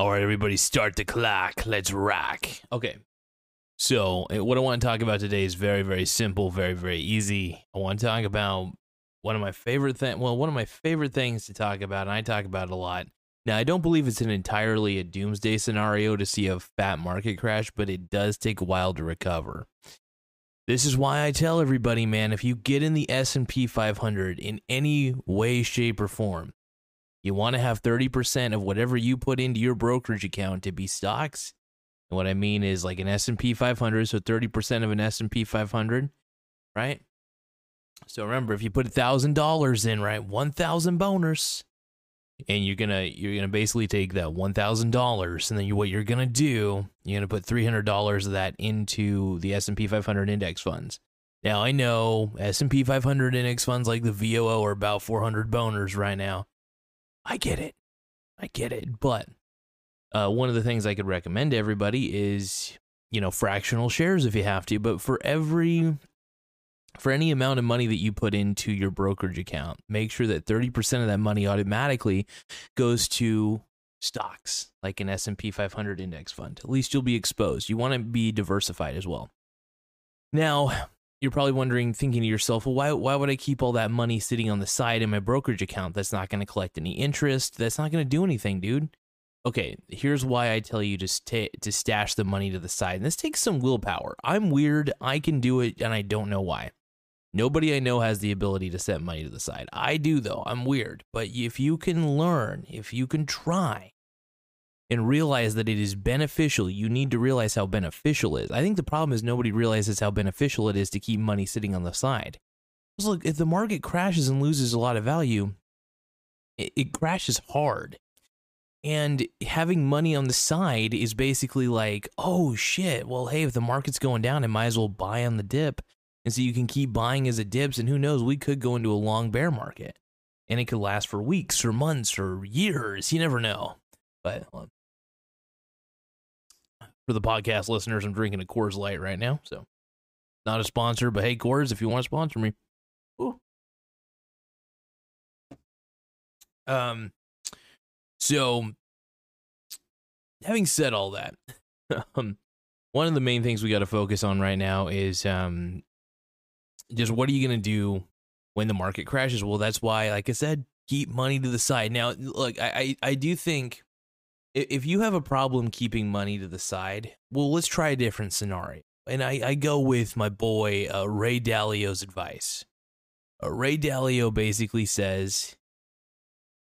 All right, everybody, start the clock. Let's rock. Okay. So, eh, what I want to talk about today is very, very simple, very, very easy. I want to talk about one of my favorite thing. Well, one of my favorite things to talk about, and I talk about it a lot. Now, I don't believe it's an entirely a doomsday scenario to see a fat market crash, but it does take a while to recover. This is why I tell everybody, man, if you get in the S&P 500 in any way, shape, or form, you want to have 30% of whatever you put into your brokerage account to be stocks. And what I mean is like an S&P 500, so 30% of an S&P 500, right? So remember, if you put $1,000 in, right, 1,000 bonus, and you're gonna you're gonna basically take that one thousand dollars, and then you, what you're gonna do, you're gonna put three hundred dollars of that into the S and P 500 index funds. Now I know S and P 500 index funds like the VOO are about 400 boners right now. I get it, I get it, but uh, one of the things I could recommend to everybody is you know fractional shares if you have to, but for every for any amount of money that you put into your brokerage account, make sure that 30% of that money automatically goes to stocks like an S&P 500 index fund. At least you'll be exposed. You want to be diversified as well. Now, you're probably wondering thinking to yourself, "Well, why why would I keep all that money sitting on the side in my brokerage account that's not going to collect any interest? That's not going to do anything, dude." Okay, here's why I tell you to st- to stash the money to the side. And this takes some willpower. I'm weird. I can do it and I don't know why. Nobody I know has the ability to set money to the side. I do, though. I'm weird. But if you can learn, if you can try and realize that it is beneficial, you need to realize how beneficial it is. I think the problem is nobody realizes how beneficial it is to keep money sitting on the side. Because look, if the market crashes and loses a lot of value, it, it crashes hard. And having money on the side is basically like, oh shit, well, hey, if the market's going down, I might as well buy on the dip and so you can keep buying as it dips. And who knows, we could go into a long bear market and it could last for weeks or months or years. You never know. But well, for the podcast listeners, I'm drinking a Coors Light right now. So not a sponsor, but hey, Coors, if you want to sponsor me. Ooh. Um, so having said all that, um, one of the main things we got to focus on right now is um just what are you going to do when the market crashes? Well, that's why, like I said, keep money to the side. Now, look, I, I, I do think if you have a problem keeping money to the side, well, let's try a different scenario. And I, I go with my boy uh, Ray Dalio's advice. Uh, Ray Dalio basically says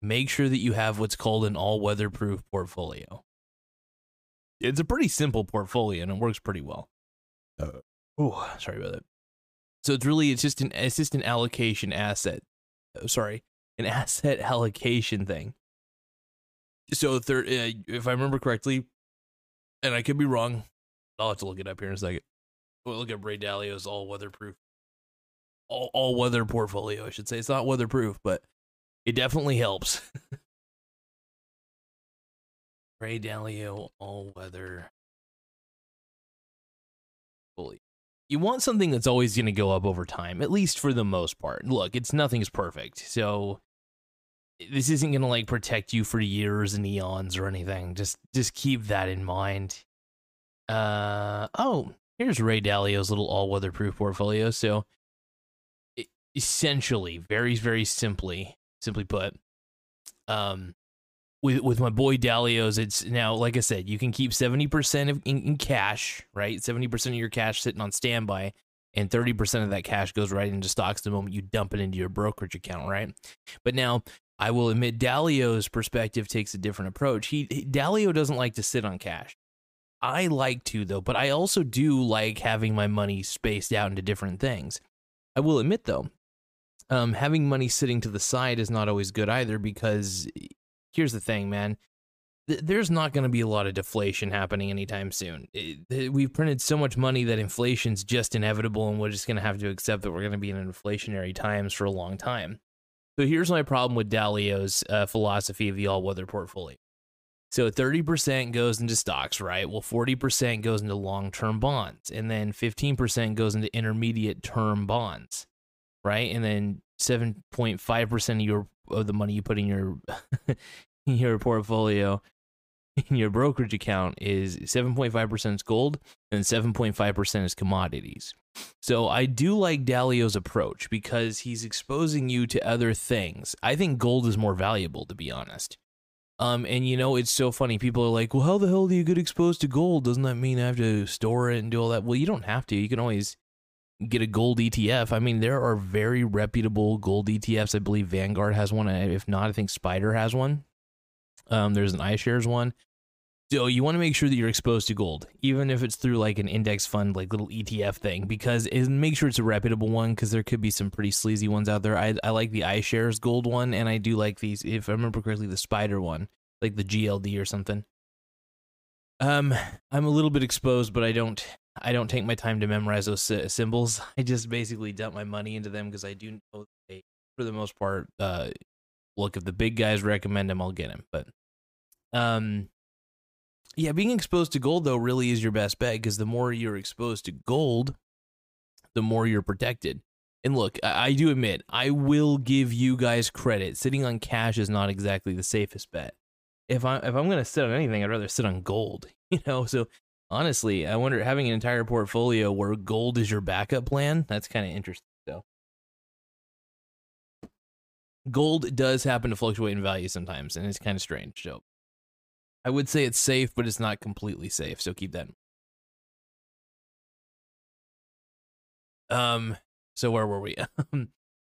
make sure that you have what's called an all weather proof portfolio. It's a pretty simple portfolio and it works pretty well. Uh, oh, sorry about that. So it's really it's just an it's just an allocation asset. Oh, sorry, an asset allocation thing. So there, uh, if I remember correctly, and I could be wrong, I'll have to look it up here in a second. We'll look at Ray Dalio's all weatherproof, all all weather portfolio. I should say it's not weatherproof, but it definitely helps. Ray Dalio all weather portfolio you want something that's always going to go up over time, at least for the most part. Look, it's nothing's perfect. So this isn't going to like protect you for years and eons or anything. Just just keep that in mind. Uh oh, here's Ray Dalio's little all weatherproof portfolio. So essentially, very very simply, simply put, um with with my boy Dalio's, it's now like I said, you can keep seventy percent of in, in, cash, right? Seventy percent of your cash sitting on standby, and thirty percent of that cash goes right into stocks the moment you dump it into your brokerage account, right? But now I will admit Dalio's perspective takes a different approach. He, Dalio doesn't like to sit on cash. I like to though, but I also do like having my money spaced out into different things. I will admit though, um, having money sitting to the side is not always good either because here's the thing, man. th- there's not going to be a lot of deflation happening anytime soon. We've printed so much money that inflation's just inevitable, and we're just going to have to accept that we're going to be in inflationary times for a long time. So here's my problem with Dalio's uh, philosophy of the all weather portfolio. So 30% goes into stocks, right? Well, 40% goes into long term bonds, and then 15% goes into intermediate term bonds, right? And then 7.5% of your of the money you put in your in your portfolio in your brokerage account is 7.5% is gold and 7.5% is commodities. So I do like Dalio's approach because he's exposing you to other things. I think gold is more valuable to be honest. Um, and you know, it's so funny. People are like, well, how the hell do you get exposed to gold? Doesn't that mean I have to store it and do all that? Well, you don't have to. You can always get a gold ETF. I mean, there are very reputable gold ETFs. I believe Vanguard has one. If not, I think Spider has one. Um, there's an iShares one. So you want to make sure that you're exposed to gold, even if it's through like an index fund, like little ETF thing, because it, make sure it's a reputable one, because there could be some pretty sleazy ones out there. I, I like the iShares gold one, and I do like these, if I remember correctly, the Spider one, like the GLD or something. Um, I'm a little bit exposed, but I don't, I don't take my time to memorize those symbols. I just basically dump my money into them because I do know they, for the most part, uh, look if the big guys recommend them, I'll get them. But, um yeah, being exposed to gold though really is your best bet because the more you're exposed to gold, the more you're protected. And look, I, I do admit, I will give you guys credit. Sitting on cash is not exactly the safest bet. If I if I'm gonna sit on anything, I'd rather sit on gold. You know, so honestly, I wonder having an entire portfolio where gold is your backup plan. That's kind of interesting. So, gold does happen to fluctuate in value sometimes, and it's kind of strange. So, I would say it's safe, but it's not completely safe. So keep that. Um. So where were we?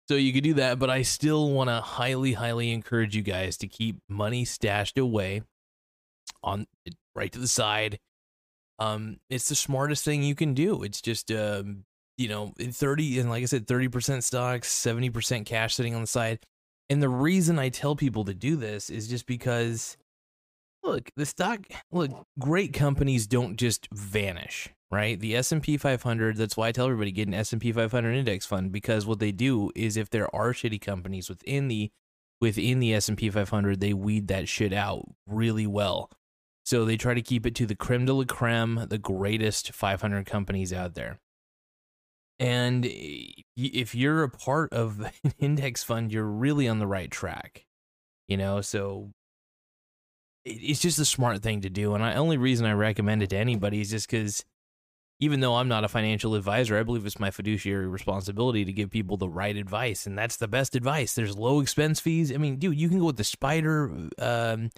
so you could do that, but I still want to highly, highly encourage you guys to keep money stashed away on right to the side. Um, it's the smartest thing you can do. It's just um, you know, 30 and like I said, 30% stocks, 70% cash sitting on the side. And the reason I tell people to do this is just because look the stock look great companies don't just vanish right? The s&p 500 that's why i tell everybody get an s&p 500 index fund because what they do is if there are shitty companies within the within the s&p 500 they weed that shit out really well. So they try to keep it to the creme de la creme the greatest 500 companies out there. And eh, if you're a part of an index fund you're really on the right track you know? So it's just a smart thing to do. And the only reason I recommend it to anybody is just because even though I'm not a financial advisor, I believe it's my fiduciary responsibility to give people the right advice, and that's the best advice. There's low expense fees. I mean, dude, you can go with the Spider, um,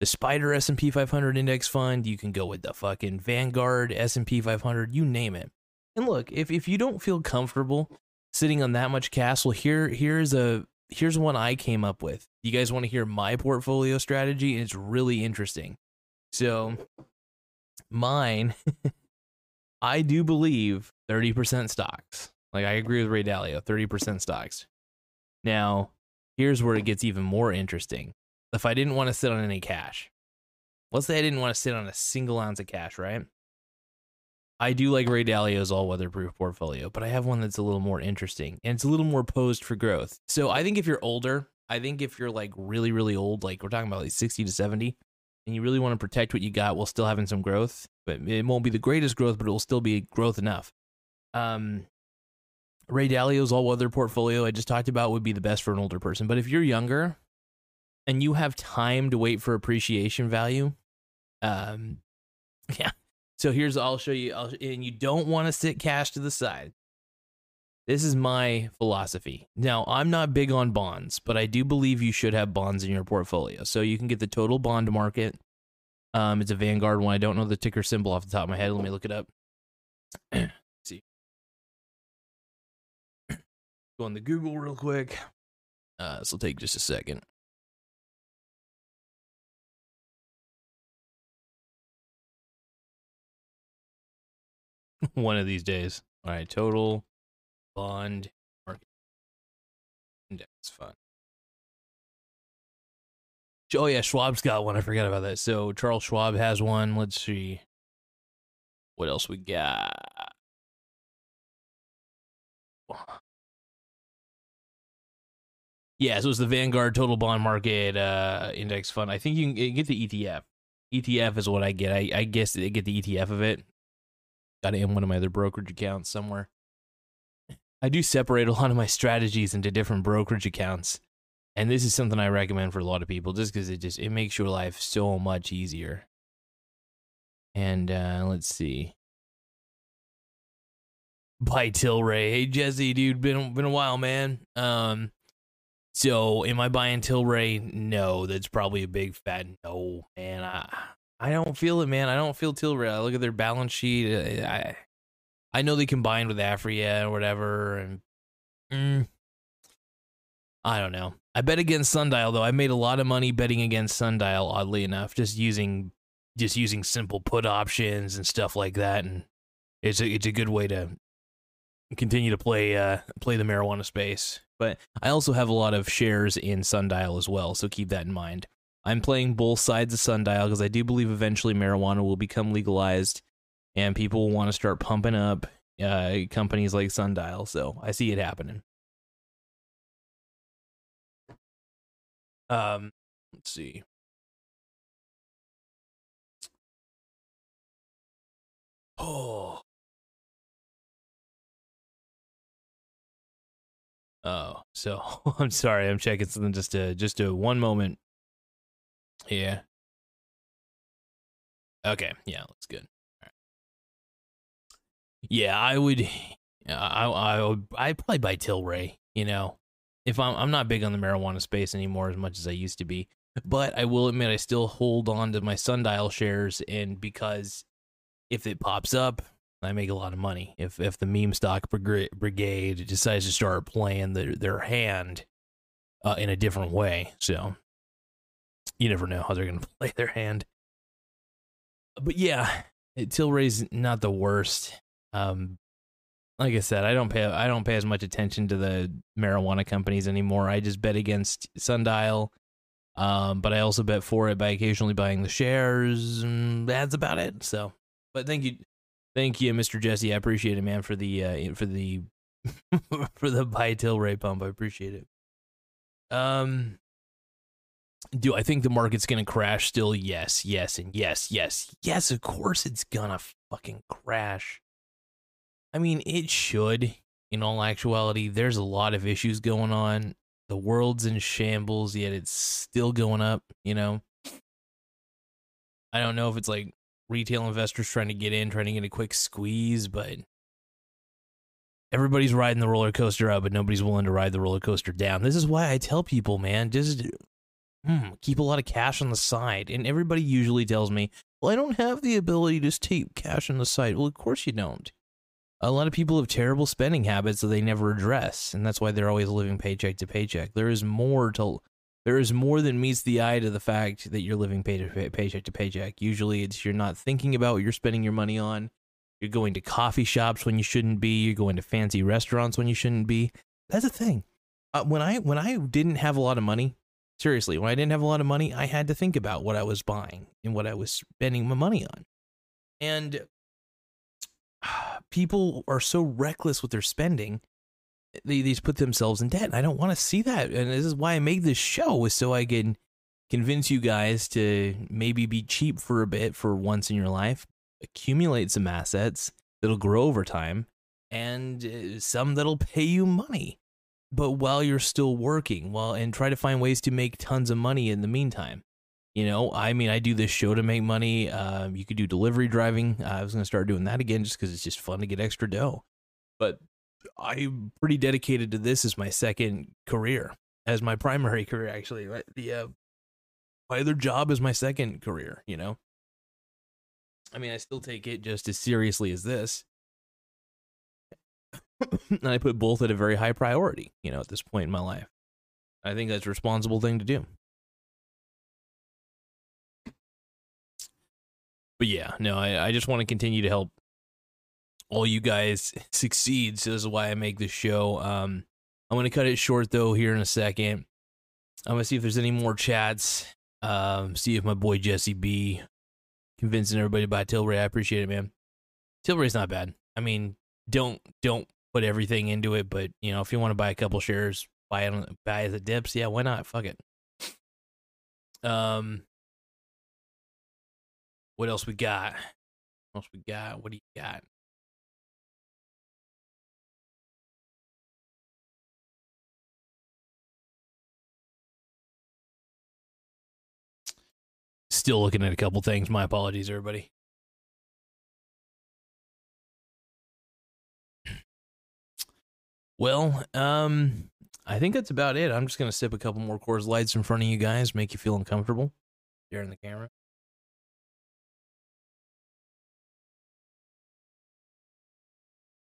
the Spider S and P 500 index fund. You can go with the fucking Vanguard S and P 500. You name it. And look, if if you don't feel comfortable sitting on that much cash, well, here here's a here's one I came up with. You guys want to hear my portfolio strategy? It's really interesting. So, mine, I do believe 30% stocks. Like, I agree with Ray Dalio, 30% stocks. Now, here's where it gets even more interesting. If I didn't want to sit on any cash, let's say I didn't want to sit on a single ounce of cash, right? I do like Ray Dalio's all weatherproof portfolio, but I have one that's a little more interesting and it's a little more posed for growth. So I think if you're older, I think if you're like really, really old, like we're talking about like 60 to 70, and you really want to protect what you got while still having some growth, but it won't be the greatest growth, but it will still be growth enough. Um, Ray Dalio's all weather portfolio I just talked about would be the best for an older person. But if you're younger and you have time to wait for appreciation value, um, yeah, so here's I'll show you, I'll, and you don't want to sit cash to the side. This is my philosophy. Now, I'm not big on bonds, but I do believe you should have bonds in your portfolio. So you can get the total bond market. Um, it's a Vanguard one. I don't know the ticker symbol off the top of my head. Let me look it up. see. Go on the Google real quick. Uh, this will take just a second. one of these days. All right, total bond market index fund. Oh yeah, Schwab's got one. I forgot about that. So Charles Schwab has one. Let's see. What else we got? Yeah, so it's the Vanguard Total Bond Market uh, Index Fund. I think you can get the ETF. ETF is what I get. I, I guess I get the ETF of it. Got it in one of my other brokerage accounts somewhere. I do separate a lot of my strategies into different brokerage accounts, and this is something I recommend for a lot of people, just because it just it makes your life so much easier. And uh, let's see. Buy Tilray. Hey Jesse, dude, been been a while, man. Um, so am I buying Tilray? No, that's probably a big fat no, man. I I don't feel it, man. I don't feel Tilray. I look at their balance sheet. Uh, I I know they combined with Aphria or whatever, and mm, I don't know. I bet against Sundial though. I made a lot of money betting against Sundial. Oddly enough, just using just using simple put options and stuff like that, and it's a it's a good way to continue to play uh play the marijuana space. But I also have a lot of shares in Sundial as well, so keep that in mind. I'm playing both sides of Sundial because I do believe eventually marijuana will become legalized and people will want to start pumping up uh, companies like Sundial. So I see it happening. Um, let's see. Oh, Oh, so I'm sorry. I'm checking something just to just a one moment. Yeah. Okay. Yeah, looks good. Yeah, I would. I I would. I probably buy Tilray. You know, if I'm I'm not big on the marijuana space anymore as much as I used to be, but I will admit I still hold on to my Sundial shares, and because if it pops up, I make a lot of money. If if the meme stock brigade decides to start playing their their hand uh, in a different way, so you never know how they're going to play their hand. But yeah, Tilray's not the worst. Um, like I said, I don't pay I don't pay as much attention to the marijuana companies anymore. I just bet against Sundial. Um, but I also bet for it by occasionally buying the shares. And that's about it. So, but thank you, Thank you, Mr. Jesse. I appreciate it, man, for the uh, for the for the buy Tilray pump. I appreciate it. Um, do I think the market's gonna crash still? Yes, yes, and yes, yes, yes. Of course, it's gonna fucking crash. I mean, it should. In all actuality, there's a lot of issues going on. The world's in shambles, yet it's still going up. You know, I don't know if it's like retail investors trying to get in, trying to get a quick squeeze, but everybody's riding the roller coaster up, but nobody's willing to ride the roller coaster down. This is why I tell people, man, just hmm, keep a lot of cash on the side. And everybody usually tells me, well, I don't have the ability to keep cash on the side. Well, of course you don't. A lot of people have terrible spending habits that they never address, and that's why they're always living paycheck to paycheck. There is more to there is more than meets the eye to the fact that you're living pay to pay, paycheck to paycheck. Usually, it's you're not thinking about what you're spending your money on. You're going to coffee shops when you shouldn't be. You're going to fancy restaurants when you shouldn't be. That's a thing. Uh, when I when I didn't have a lot of money, seriously, when I didn't have a lot of money, I had to think about what I was buying and what I was spending my money on. And people are so reckless with their spending they, they put themselves in debt. And I don't want to see that. And this is why I made this show is so I can convince you guys to maybe be cheap for a bit for once in your life, accumulate some assets that'll grow over time, and uh, some that'll pay you money. But while you're still working, well, and try to find ways to make tons of money in the meantime. You know, I mean, I do this show to make money. Um, you could do delivery driving. Uh, I was going to start doing that again just because it's just fun to get extra dough. But I'm pretty dedicated to this as my second career, as my primary career. Actually, the uh, my other job is my second career. You know, I mean, I still take it just as seriously as this, and I put both at a very high priority. You know, at this point in my life, I think that's a responsible thing to do. But yeah, no, I, I just want to continue to help all you guys succeed. So this is why I make this show. Um, I'm gonna cut it short though here in a second. I'm gonna see if there's any more chats. Um, see if my boy Jesse B convincing everybody to buy Tilray. I appreciate it, man. Tilray's not bad. I mean, don't don't put everything into it, but you know, if you want to buy a couple shares, buy it buy it dips. Yeah, why not? Fuck it. Um, what else we got? What else we got? What do you got? Still looking at a couple things. My apologies, everybody. Well, um, I think that's about it. I'm just gonna sip a couple more Coors Lights in front of you guys, make you feel uncomfortable. In the camera.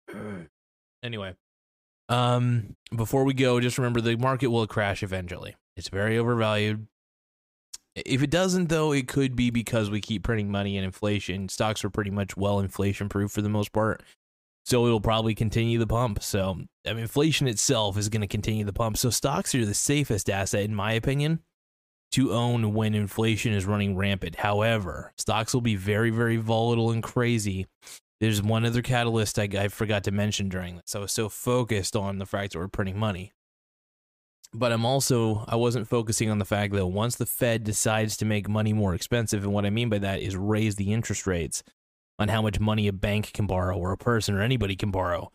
anyway, um, before we go, just remember the market will crash eventually. It's very overvalued. If it doesn't, though, it could be because we keep printing money and inflation. Stocks are pretty much well inflation proof for the most part. So it'll probably continue the pump. So I mean, inflation itself is going to continue the pump. So stocks are the safest asset, in my opinion, to own when inflation is running rampant. However, stocks will be very, very volatile and crazy. There's one other catalyst I, I forgot to mention during this. I was so focused on the fact that we're printing money. But I'm also, I wasn't focusing on the fact that once the Fed decides to make money more expensive, and what I mean by that is raise the interest rates, on how much money a bank can borrow or a person or anybody can borrow.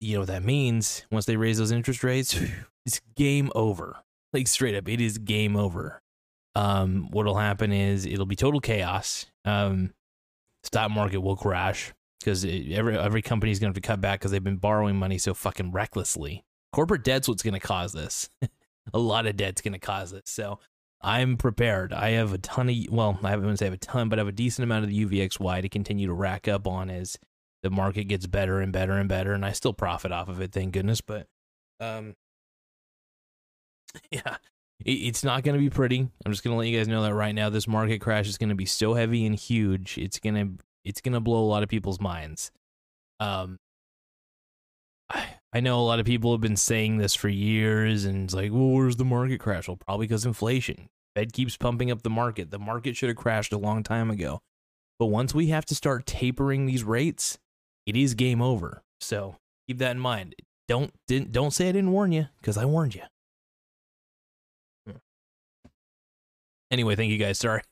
You know what that means? Once they raise those interest rates, it's game over. Like straight up, it is game over. Um, what'll happen is it'll be total chaos. Um, stock market will crash because every every company is going to have to cut back because they've been borrowing money so fucking recklessly. Corporate debt's what's going to cause this. a lot of debt's going to cause this. So I'm prepared. I have a ton of well, I haven't say I have a ton, but I have a decent amount of the UVXY to continue to rack up on as the market gets better and better and better, and I still profit off of it, thank goodness. But um, yeah, it, it's not going to be pretty. I'm just going to let you guys know that right now, this market crash is going to be so heavy and huge. It's gonna it's gonna blow a lot of people's minds. Um, I know a lot of people have been saying this for years, and it's like, well, where's the market crash? Well, probably because inflation. Fed keeps pumping up the market. The market should have crashed a long time ago. But once we have to start tapering these rates, it is game over. So keep that in mind. Don't didn't don't say I didn't warn you because I warned you. Hmm. Anyway, thank you guys. Sorry,